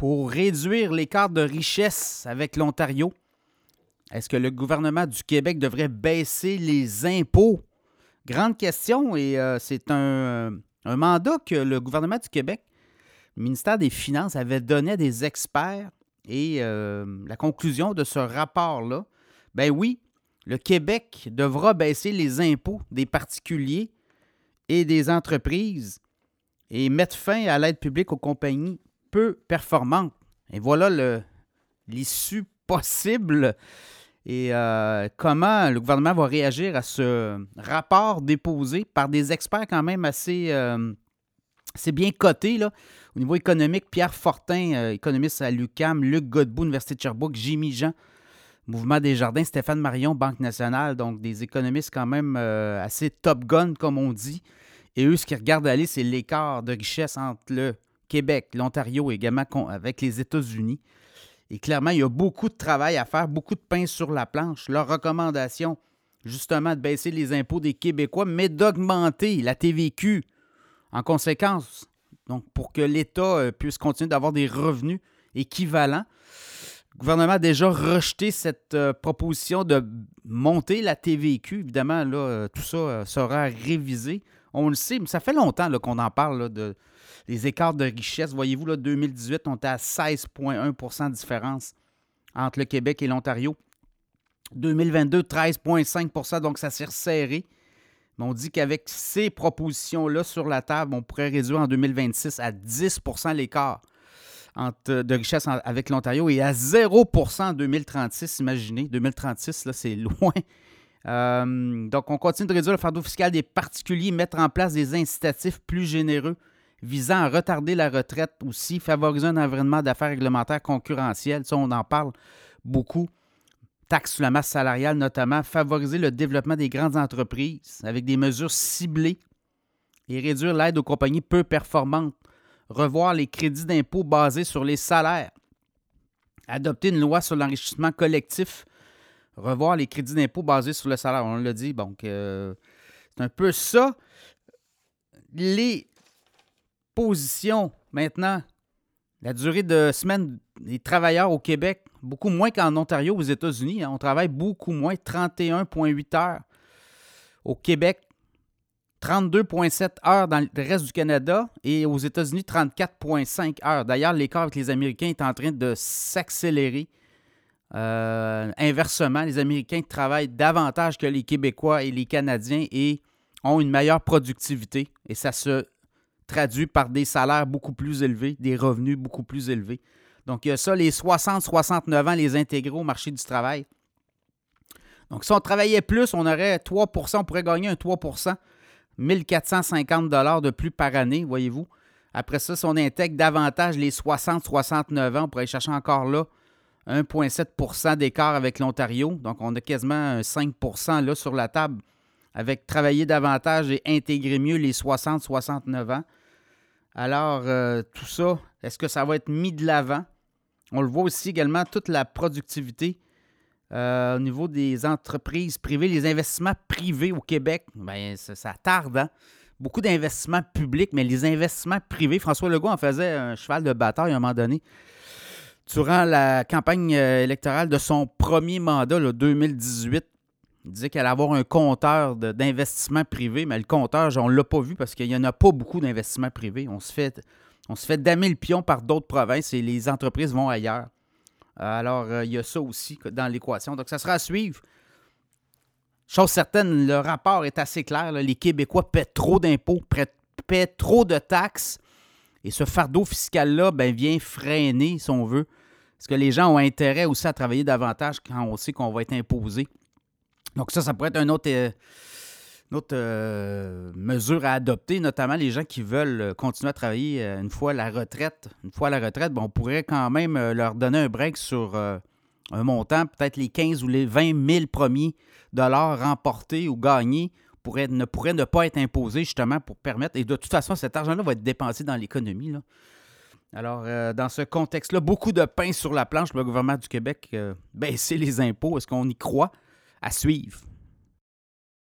pour réduire l'écart de richesse avec l'Ontario. Est-ce que le gouvernement du Québec devrait baisser les impôts? Grande question et euh, c'est un, mandat que le gouvernement du Québec, le ministère des Finances, avait donné à des experts et euh, la conclusion de ce rapport-là, ben oui, le Québec devra baisser les impôts des particuliers et des entreprises et mettre fin à l'aide publique aux compagnies peu performantes. Et voilà l'issue possible et euh, comment le gouvernement va réagir à ce rapport déposé par des experts quand même assez, euh, bien cotés là, au niveau économique? Pierre Fortin, euh, économiste à l'UCAM, Luc Godbout, Université de Sherbrooke, Jimmy Jean, Mouvement des Jardins, Stéphane Marion, Banque nationale, donc des économistes quand même assez top gun, comme on dit. Et eux, ce qu'ils regardent aller, c'est l'écart de richesse entre le Québec, l'Ontario et également avec les États-Unis. Et clairement, il y a beaucoup de travail à faire, beaucoup de pain sur la planche. Leur recommandation, justement, de baisser les impôts des Québécois, mais d'augmenter la TVQ en conséquence. Donc, pour que l'État euh, puisse continuer d'avoir des revenus équivalents. Le gouvernement a déjà rejeté cette euh, proposition de monter la TVQ. Évidemment, euh, tout ça sera révisé. On le sait, mais ça fait longtemps qu'on en parle les écarts de richesse, voyez-vous, là, 2018, on était à 16,1% de différence entre le Québec et l'Ontario. 2022, 13,5% donc ça s'est resserré. On dit qu'avec ces propositions-là sur la table, on pourrait réduire en 2026 à 10% l'écart de richesse avec l'Ontario et à 0% en 2036. Imaginez, 2036, là, c'est loin. Euh, donc, on continue de réduire le fardeau fiscal des particuliers, mettre en place des incitatifs plus généreux visant à retarder la retraite aussi, favoriser un environnement d'affaires réglementaires concurrentiel. Ça, on en parle beaucoup. Taxe sur la masse salariale notamment, favoriser le développement des grandes entreprises avec des mesures ciblées et réduire l'aide aux compagnies peu performantes. Revoir les crédits d'impôt basés sur les salaires. Adopter une loi sur l'enrichissement collectif. Revoir les crédits d'impôt basés sur le salaire. On l'a dit, donc euh, c'est un peu ça. Les position maintenant. La durée de semaine des travailleurs au Québec, beaucoup moins qu'en Ontario, aux États-Unis. Hein. on travaille beaucoup moins, 31,8 heures. Au Québec, 32,7 heures dans le reste du Canada et aux États-Unis, 34,5 heures. D'ailleurs, l'écart avec les Américains est en train de s'accélérer. Euh, inversement, les Américains travaillent davantage que les Québécois et les Canadiens et ont une meilleure productivité. Et ça se traduit par des salaires beaucoup plus élevés, des revenus beaucoup plus élevés. Donc, il y a ça, les 60-69 ans, les intégrés au marché du travail. Donc, si on travaillait plus, on aurait 3% on pourrait gagner un 3% 1450 de plus par année, voyez-vous. Après ça, si on intègre davantage les 60-69 ans, on pourrait chercher encore là 1,7% d'écart avec l'Ontario. Donc, on a quasiment un 5 là sur la table avec travailler davantage et intégrer mieux les 60-69 ans. Alors, euh, tout ça, est-ce que ça va être mis de l'avant? On le voit aussi également, toute la productivité euh, au niveau des entreprises privées, les investissements privés au Québec, bien, ça, tarde. Hein? Beaucoup d'investissements publics, mais les investissements privés, François Legault en faisait un cheval de bataille à un moment donné. Durant la campagne euh, électorale de son premier mandat, le 2018, il disait qu'elle allait avoir un compteur d'investissement privé, mais le compteur, on ne l'a pas vu parce qu'il n'y en a pas beaucoup d'investissements privés. On se fait, on damer le pion par d'autres provinces et les entreprises vont ailleurs. Alors, euh, il y a ça aussi dans l'équation. Donc, ça sera à suivre. Chose certaine, le rapport est assez clair. Les Québécois paient trop d'impôts, paient trop de taxes. Et ce fardeau fiscal-là ben, vient freiner, si on veut. Parce que les gens ont intérêt aussi à travailler davantage quand on sait qu'on va être imposé donc ça, ça pourrait être une autre, euh, euh, mesure à adopter, notamment les gens qui veulent euh, continuer à travailler une fois la retraite. Une fois la retraite, on pourrait quand même leur donner un break sur un montant, peut-être les 15 ou les 20 000 premiers dollars remportés ou gagnés ne pourraient ne pas être imposés justement pour permettre, et de toute façon, cet argent-là va être dépensé dans l'économie. Alors, dans ce contexte-là, beaucoup de pain sur la planche le gouvernement du Québec, baisser les impôts, est-ce qu'on y croit? à suivre.